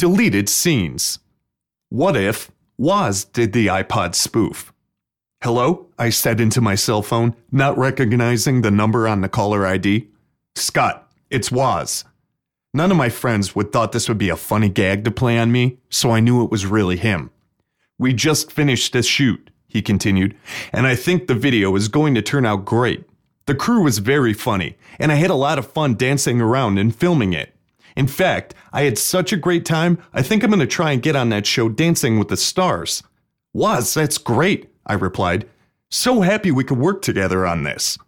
Deleted scenes. What if Woz did the iPod spoof? Hello? I said into my cell phone, not recognizing the number on the caller ID. Scott, it's Woz. None of my friends would thought this would be a funny gag to play on me, so I knew it was really him. We just finished a shoot, he continued, and I think the video is going to turn out great. The crew was very funny, and I had a lot of fun dancing around and filming it. In fact, I had such a great time, I think I'm going to try and get on that show Dancing with the Stars. Woz, that's great, I replied. So happy we could work together on this.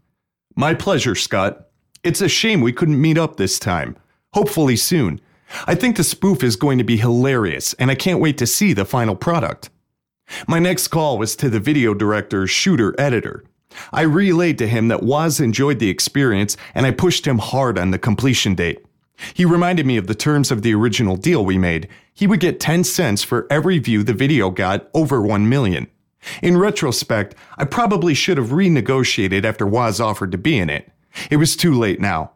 My pleasure, Scott. It's a shame we couldn't meet up this time. Hopefully soon. I think the spoof is going to be hilarious, and I can't wait to see the final product. My next call was to the video director, shooter, editor. I relayed to him that Woz enjoyed the experience, and I pushed him hard on the completion date. He reminded me of the terms of the original deal we made. He would get 10 cents for every view the video got over 1 million. In retrospect, I probably should have renegotiated after Woz offered to be in it. It was too late now.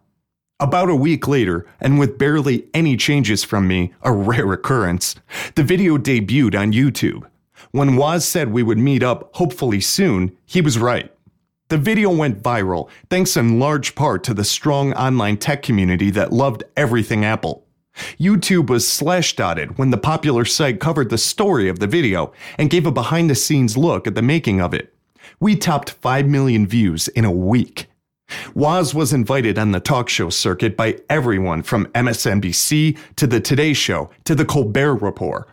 About a week later, and with barely any changes from me, a rare occurrence, the video debuted on YouTube. When Woz said we would meet up hopefully soon, he was right. The video went viral, thanks in large part to the strong online tech community that loved everything Apple. YouTube was Slashdotted when the popular site covered the story of the video and gave a behind the scenes look at the making of it. We topped 5 million views in a week. Woz was invited on the talk show circuit by everyone from MSNBC to The Today Show to The Colbert Report.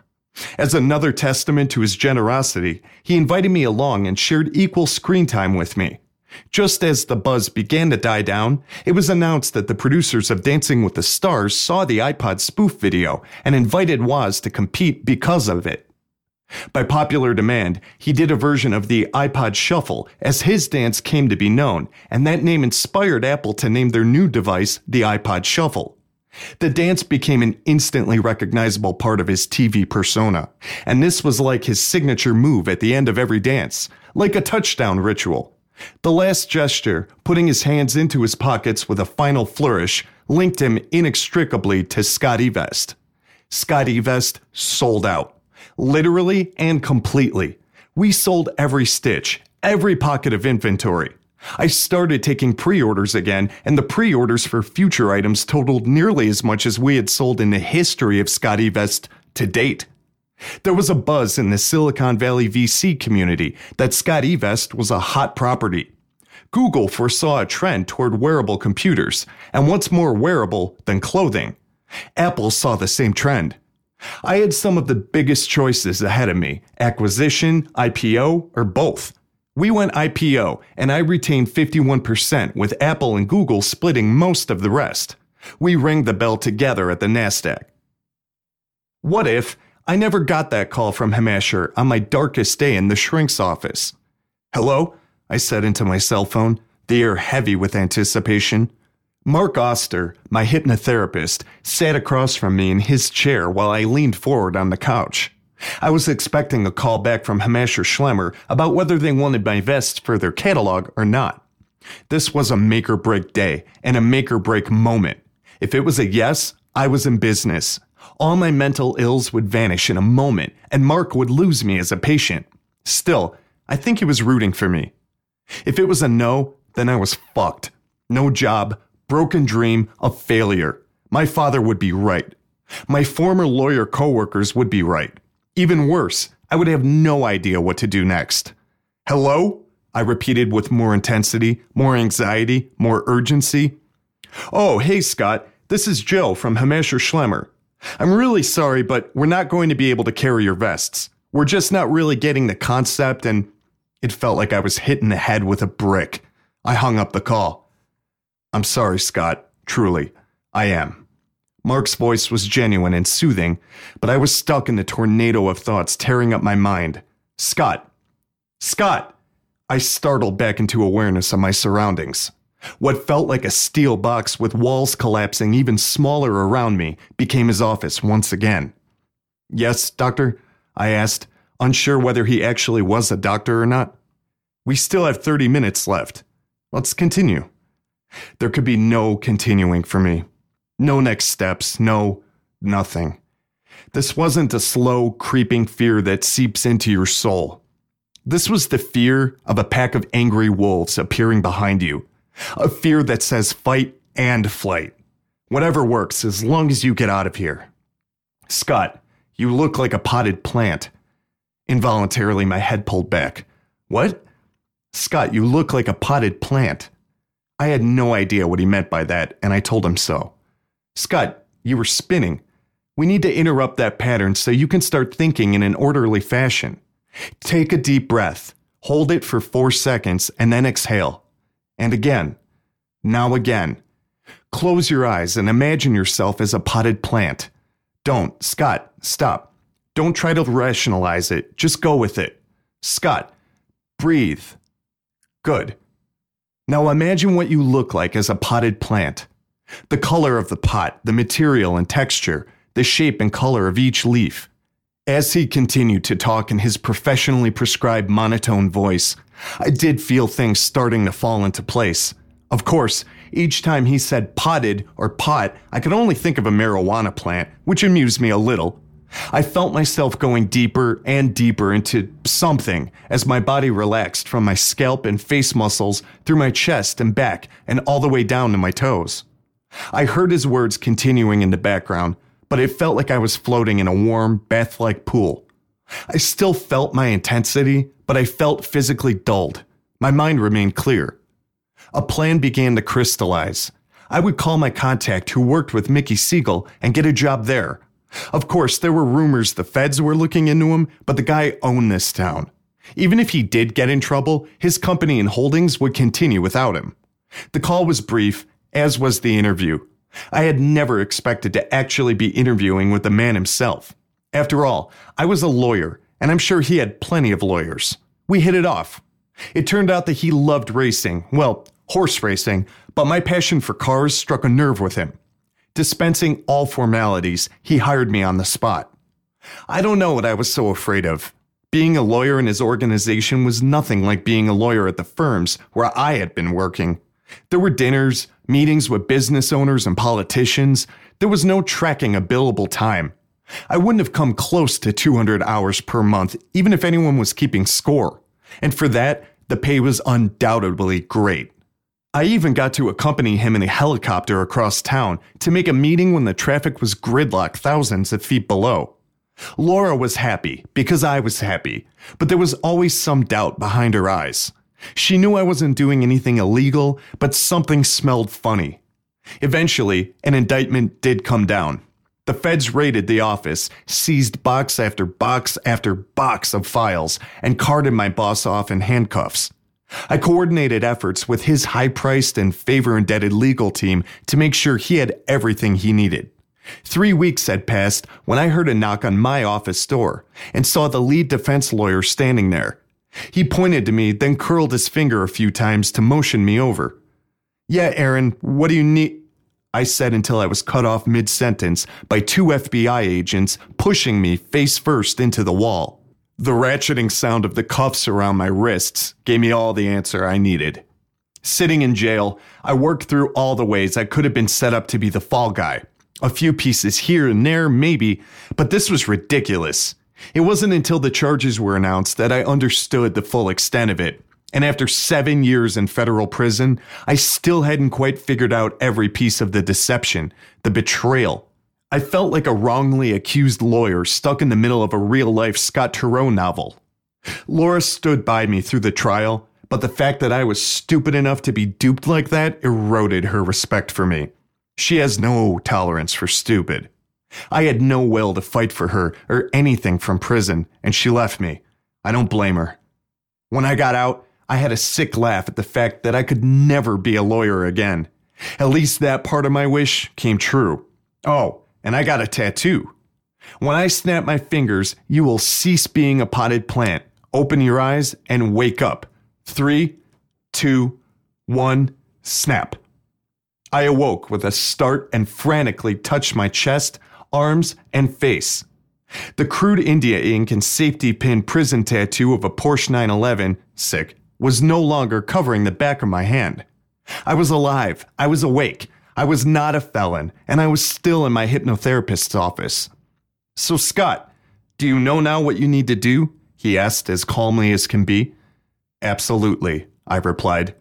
As another testament to his generosity, he invited me along and shared equal screen time with me. Just as the buzz began to die down, it was announced that the producers of Dancing with the Stars saw the iPod spoof video and invited Woz to compete because of it. By popular demand, he did a version of the iPod Shuffle as his dance came to be known, and that name inspired Apple to name their new device the iPod Shuffle. The dance became an instantly recognizable part of his TV persona, and this was like his signature move at the end of every dance, like a touchdown ritual. The last gesture, putting his hands into his pockets with a final flourish, linked him inextricably to SCOTTeVEST. Scotty Vest sold out, literally and completely. We sold every stitch, every pocket of inventory. I started taking pre orders again, and the pre orders for future items totaled nearly as much as we had sold in the history of SCOTTeVEST to date. There was a buzz in the Silicon Valley VC community that SCOTTeVEST was a hot property. Google foresaw a trend toward wearable computers, and what's more wearable than clothing? Apple saw the same trend. I had some of the biggest choices ahead of me acquisition, IPO, or both. We went IPO, and I retained 51%, with Apple and Google splitting most of the rest. We rang the bell together at the NASDAQ. What if I never got that call from Hammacher on my darkest day in the shrink's office? Hello? I said into my cell phone, the air heavy with anticipation. Mark Oster, my hypnotherapist, sat across from me in his chair while I leaned forward on the couch. I was expecting a call back from Hammacher Schlemmer about whether they wanted my vest for their catalog or not. This was a make or break day and a make or break moment. If it was a yes, I was in business. All my mental ills would vanish in a moment, and Mark would lose me as a patient. Still, I think he was rooting for me. If it was a no, then I was fucked. No job, broken dream, a failure. My father would be right. My former lawyer coworkers would be right. Even worse, I would have no idea what to do next. Hello? I repeated with more intensity, more anxiety, more urgency. Oh, hey, Scott. This is Jill from Hammacher Schlemmer. I'm really sorry, but we're not going to be able to carry your vests. We're just not really getting the concept, and it felt like I was hit in the head with a brick. I hung up the call. I'm sorry, Scott. Truly, I am. Mark's voice was genuine and soothing, but I was stuck in the tornado of thoughts tearing up my mind. Scott! Scott! I startled back into awareness of my surroundings. What felt like a steel box with walls collapsing even smaller around me became his office once again. Yes, doctor? I asked, unsure whether he actually was a doctor or not. We still have 30 minutes left. Let's continue. There could be no continuing for me. No next steps, no nothing. This wasn't a slow, creeping fear that seeps into your soul. This was the fear of a pack of angry wolves appearing behind you. A fear that says fight and flight. Whatever works as long as you get out of here. Scott, you look like a potted plant. Involuntarily, my head pulled back. What? Scott, you look like a potted plant. I had no idea what he meant by that, and I told him so. Scott, you were spinning. We need to interrupt that pattern so you can start thinking in an orderly fashion. Take a deep breath, hold it for four seconds, and then exhale. And again. Now again. Close your eyes and imagine yourself as a potted plant. Don't, Scott, stop. Don't try to rationalize it, just go with it. Scott, breathe. Good. Now imagine what you look like as a potted plant. The color of the pot, the material and texture, the shape and color of each leaf. As he continued to talk in his professionally prescribed monotone voice, I did feel things starting to fall into place. Of course, each time he said potted or pot, I could only think of a marijuana plant, which amused me a little. I felt myself going deeper and deeper into something as my body relaxed from my scalp and face muscles through my chest and back and all the way down to my toes. I heard his words continuing in the background, but it felt like I was floating in a warm, bath like pool. I still felt my intensity, but I felt physically dulled. My mind remained clear. A plan began to crystallize. I would call my contact who worked with Mickey Siegel and get a job there. Of course, there were rumors the feds were looking into him, but the guy owned this town. Even if he did get in trouble, his company and holdings would continue without him. The call was brief, as was the interview. I had never expected to actually be interviewing with the man himself. After all, I was a lawyer, and I'm sure he had plenty of lawyers. We hit it off. It turned out that he loved racing, well, horse racing, but my passion for cars struck a nerve with him. Dispensing all formalities, he hired me on the spot. I don't know what I was so afraid of. Being a lawyer in his organization was nothing like being a lawyer at the firms where I had been working. There were dinners, meetings with business owners and politicians. There was no tracking a billable time. I wouldn't have come close to 200 hours per month, even if anyone was keeping score. And for that, the pay was undoubtedly great. I even got to accompany him in a helicopter across town to make a meeting when the traffic was gridlocked thousands of feet below. Laura was happy because I was happy, but there was always some doubt behind her eyes. She knew I wasn't doing anything illegal, but something smelled funny. Eventually, an indictment did come down. The feds raided the office, seized box after box after box of files, and carted my boss off in handcuffs. I coordinated efforts with his high priced and favor indebted legal team to make sure he had everything he needed. Three weeks had passed when I heard a knock on my office door and saw the lead defense lawyer standing there. He pointed to me, then curled his finger a few times to motion me over. Yeah, Aaron, what do you need? I said until I was cut off mid sentence by two FBI agents pushing me face first into the wall. The ratcheting sound of the cuffs around my wrists gave me all the answer I needed. Sitting in jail, I worked through all the ways I could have been set up to be the fall guy. A few pieces here and there, maybe, but this was ridiculous. It wasn't until the charges were announced that I understood the full extent of it. And after seven years in federal prison, I still hadn't quite figured out every piece of the deception, the betrayal. I felt like a wrongly accused lawyer stuck in the middle of a real life Scott Turow novel. Laura stood by me through the trial, but the fact that I was stupid enough to be duped like that eroded her respect for me. She has no tolerance for stupid. I had no will to fight for her or anything from prison, and she left me. I don't blame her. When I got out, I had a sick laugh at the fact that I could never be a lawyer again. At least that part of my wish came true. Oh, and I got a tattoo. When I snap my fingers, you will cease being a potted plant. Open your eyes and wake up. Three, two, one, snap. I awoke with a start and frantically touched my chest, arms, and face. The crude India ink and safety pin prison tattoo of a Porsche 911, sick, was no longer covering the back of my hand. I was alive. I was awake. I was not a felon, and I was still in my hypnotherapist's office. So, Scott, do you know now what you need to do? He asked as calmly as can be. Absolutely, I replied.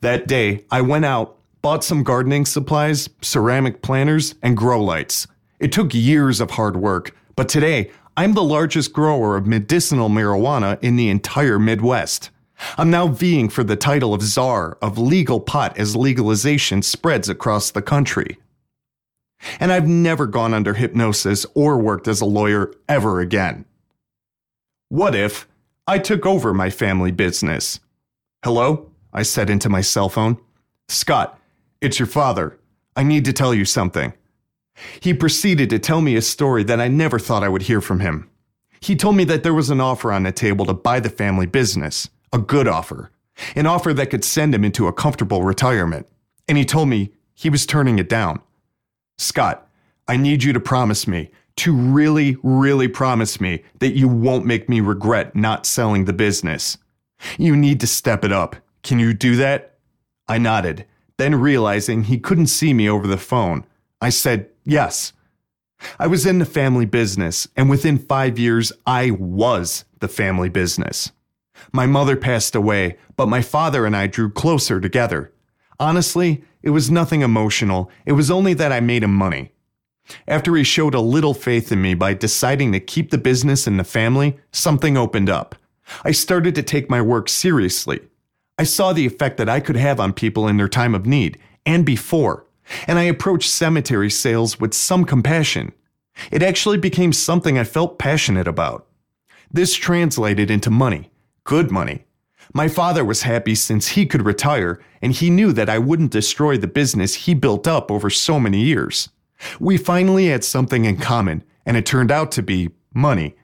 That day, I went out, bought some gardening supplies, ceramic planters, and grow lights. It took years of hard work, but today, I'm the largest grower of medicinal marijuana in the entire Midwest. I'm now vying for the title of czar of legal pot as legalization spreads across the country. And I've never gone under hypnosis or worked as a lawyer ever again. What if I took over my family business? Hello? I said into my cell phone. Scott, it's your father. I need to tell you something. He proceeded to tell me a story that I never thought I would hear from him. He told me that there was an offer on the table to buy the family business, a good offer, an offer that could send him into a comfortable retirement. And he told me he was turning it down. Scott, I need you to promise me, to really, really promise me that you won't make me regret not selling the business. You need to step it up. Can you do that? I nodded, then realizing he couldn't see me over the phone. I said, Yes. I was in the family business, and within five years, I was the family business. My mother passed away, but my father and I drew closer together. Honestly, it was nothing emotional, it was only that I made him money. After he showed a little faith in me by deciding to keep the business in the family, something opened up. I started to take my work seriously. I saw the effect that I could have on people in their time of need and before and I approached cemetery sales with some compassion. It actually became something I felt passionate about. This translated into money, good money. My father was happy since he could retire, and he knew that I wouldn't destroy the business he built up over so many years. We finally had something in common, and it turned out to be money.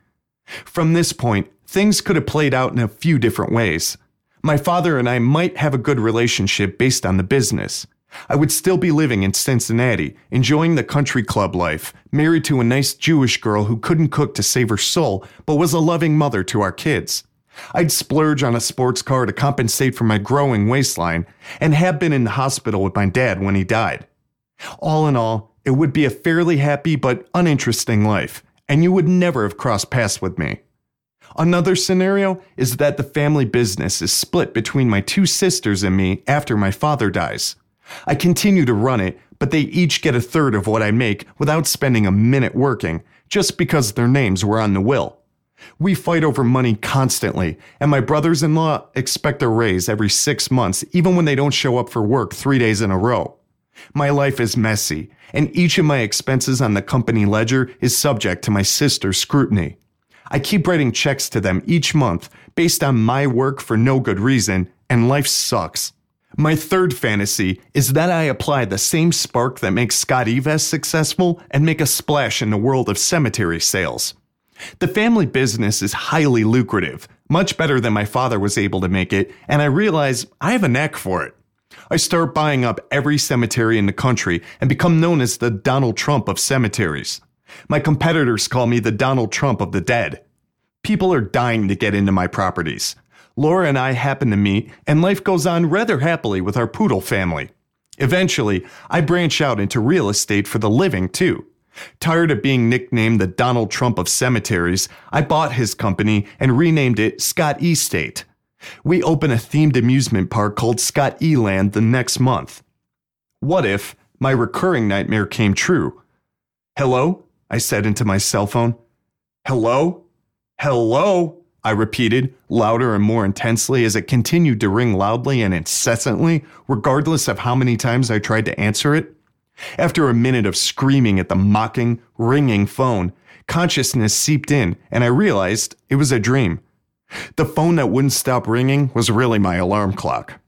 From this point, things could have played out in a few different ways. My father and I might have a good relationship based on the business. I would still be living in Cincinnati, enjoying the country club life, married to a nice Jewish girl who couldn't cook to save her soul, but was a loving mother to our kids. I'd splurge on a sports car to compensate for my growing waistline, and have been in the hospital with my dad when he died. All in all, it would be a fairly happy but uninteresting life, and you would never have crossed paths with me. Another scenario is that the family business is split between my two sisters and me after my father dies. I continue to run it, but they each get a third of what I make without spending a minute working, just because their names were on the will. We fight over money constantly, and my brothers in law expect a raise every six months, even when they don't show up for work three days in a row. My life is messy, and each of my expenses on the company ledger is subject to my sister's scrutiny. I keep writing checks to them each month based on my work for no good reason, and life sucks. My third fantasy is that I apply the same spark that makes SCOTTeVEST successful and make a splash in the world of cemetery sales. The family business is highly lucrative, much better than my father was able to make it, and I realize I have a knack for it. I start buying up every cemetery in the country and become known as the Donald Trump of cemeteries. My competitors call me the Donald Trump of the dead. People are dying to get into my properties. Laura and I happen to meet, and life goes on rather happily with our poodle family. Eventually, I branch out into real estate for the living, too. Tired of being nicknamed the Donald Trump of cemeteries, I bought his company and renamed it Scott Estate. We open a themed amusement park called Scott Eland the next month. What if my recurring nightmare came true? Hello? I said into my cell phone. Hello? Hello? I repeated, louder and more intensely as it continued to ring loudly and incessantly, regardless of how many times I tried to answer it. After a minute of screaming at the mocking, ringing phone, consciousness seeped in and I realized it was a dream. The phone that wouldn't stop ringing was really my alarm clock.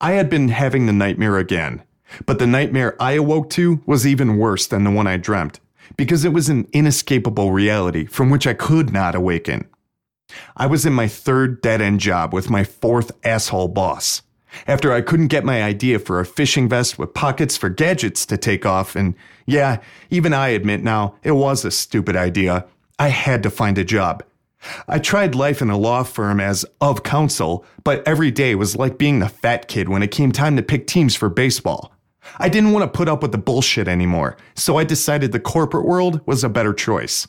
I had been having the nightmare again, but the nightmare I awoke to was even worse than the one I dreamt, because it was an inescapable reality from which I could not awaken. I was in my third dead end job with my fourth asshole boss. After I couldn't get my idea for a fishing vest with pockets for gadgets to take off, and yeah, even I admit now, it was a stupid idea, I had to find a job. I tried life in a law firm as of counsel, but every day was like being the fat kid when it came time to pick teams for baseball. I didn't want to put up with the bullshit anymore, so I decided the corporate world was a better choice.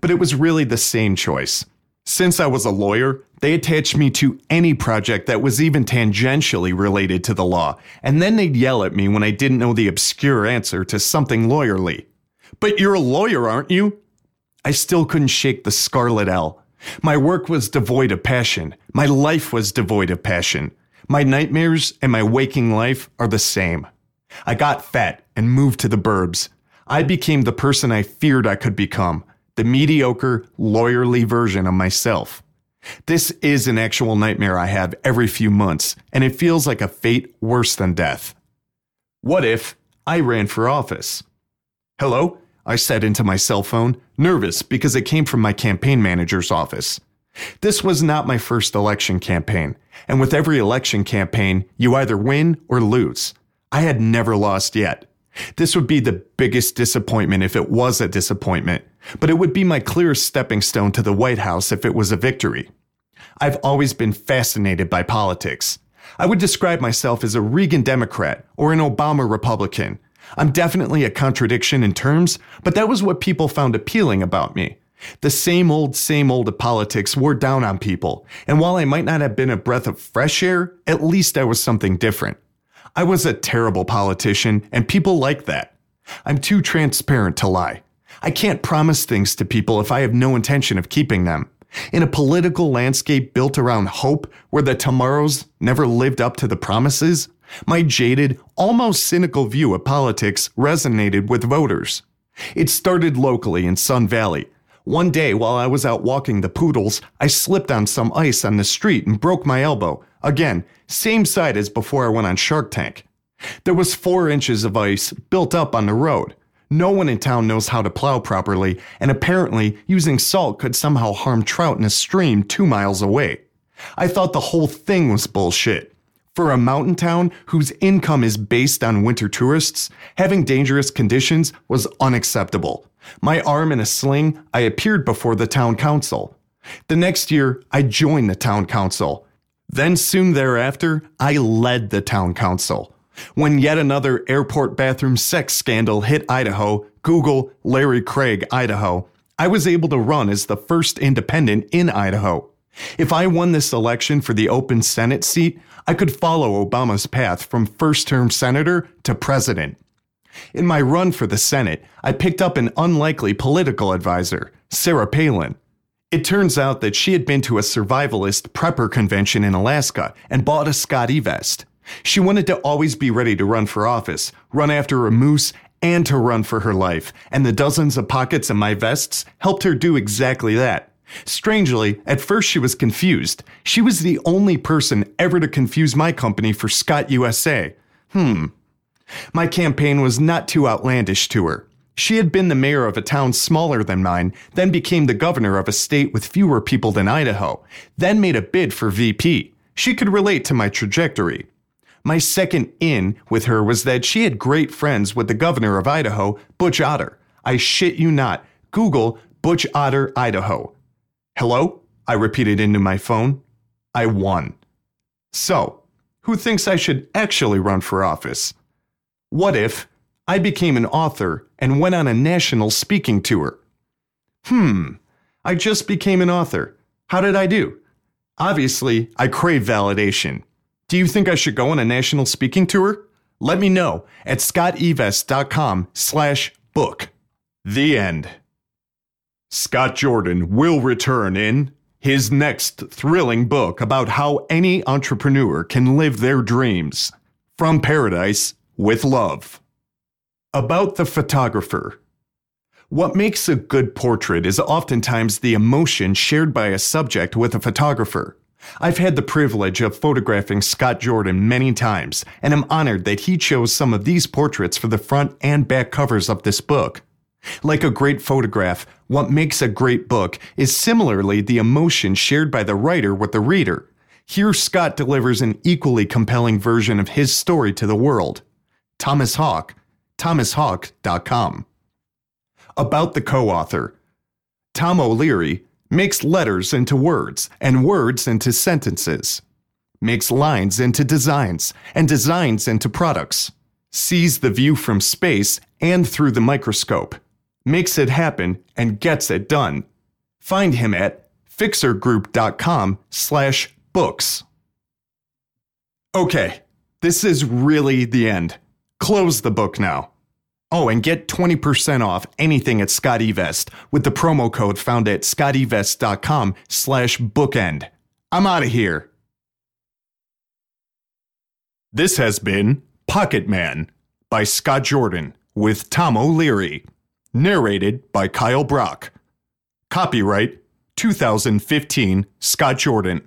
But it was really the same choice. Since I was a lawyer, they attached me to any project that was even tangentially related to the law, and then they'd yell at me when I didn't know the obscure answer to something lawyerly. But you're a lawyer, aren't you? I still couldn't shake the scarlet L. My work was devoid of passion. My life was devoid of passion. My nightmares and my waking life are the same. I got fat and moved to the burbs. I became the person I feared I could become, the mediocre, lawyerly version of myself. This is an actual nightmare I have every few months, and it feels like a fate worse than death. What if I ran for office? Hello? I said into my cell phone, nervous because it came from my campaign manager's office. This was not my first election campaign, and with every election campaign, you either win or lose. I had never lost yet. This would be the biggest disappointment if it was a disappointment, but it would be my clearest stepping stone to the White House if it was a victory. I've always been fascinated by politics. I would describe myself as a Reagan Democrat or an Obama Republican. I'm definitely a contradiction in terms, but that was what people found appealing about me. The same old, same old of politics wore down on people, and while I might not have been a breath of fresh air, at least I was something different. I was a terrible politician, and people like that. I'm too transparent to lie. I can't promise things to people if I have no intention of keeping them. In a political landscape built around hope, where the tomorrows never lived up to the promises, my jaded, almost cynical view of politics resonated with voters. It started locally in Sun Valley. One day while I was out walking the poodles, I slipped on some ice on the street and broke my elbow. Again, same side as before I went on Shark Tank. There was four inches of ice built up on the road. No one in town knows how to plow properly, and apparently using salt could somehow harm trout in a stream two miles away. I thought the whole thing was bullshit. For a mountain town whose income is based on winter tourists, having dangerous conditions was unacceptable. My arm in a sling, I appeared before the town council. The next year, I joined the town council. Then soon thereafter, I led the town council. When yet another airport bathroom sex scandal hit Idaho, Google Larry Craig, Idaho, I was able to run as the first independent in Idaho. If I won this election for the open Senate seat, I could follow Obama's path from first term senator to president. In my run for the Senate, I picked up an unlikely political advisor, Sarah Palin. It turns out that she had been to a survivalist prepper convention in Alaska and bought a Scott E vest. She wanted to always be ready to run for office, run after a moose, and to run for her life, and the dozens of pockets in my vests helped her do exactly that. Strangely, at first she was confused. She was the only person ever to confuse my company for Scott USA. Hmm. My campaign was not too outlandish to her. She had been the mayor of a town smaller than mine, then became the governor of a state with fewer people than Idaho, then made a bid for VP. She could relate to my trajectory. My second in with her was that she had great friends with the governor of Idaho, Butch Otter. I shit you not. Google Butch Otter, Idaho. Hello? I repeated into my phone. I won. So, who thinks I should actually run for office? What if I became an author and went on a national speaking tour. Hmm, I just became an author. How did I do? Obviously, I crave validation. Do you think I should go on a national speaking tour? Let me know at scottevest.com slash book. The end. Scott Jordan will return in his next thrilling book about how any entrepreneur can live their dreams. From Paradise with Love. About the photographer. What makes a good portrait is oftentimes the emotion shared by a subject with a photographer. I've had the privilege of photographing Scott Jordan many times, and am honored that he chose some of these portraits for the front and back covers of this book. Like a great photograph, what makes a great book is similarly the emotion shared by the writer with the reader. Here, Scott delivers an equally compelling version of his story to the world. Thomas Hawk thomashawk.com. About the co author Tom O'Leary makes letters into words and words into sentences, makes lines into designs and designs into products, sees the view from space and through the microscope, makes it happen, and gets it done. Find him at fixergroup.com slash books. Okay, this is really the end. Close the book now. Oh, and get 20% off anything at SCOTTeVEST with the promo code found at scottevest.com slash bookend. I'm out of here. This has been Pocket Man by Scott Jordan with Tom O'Leary. Narrated by Kyle Brock. Copyright 2015 Scott Jordan.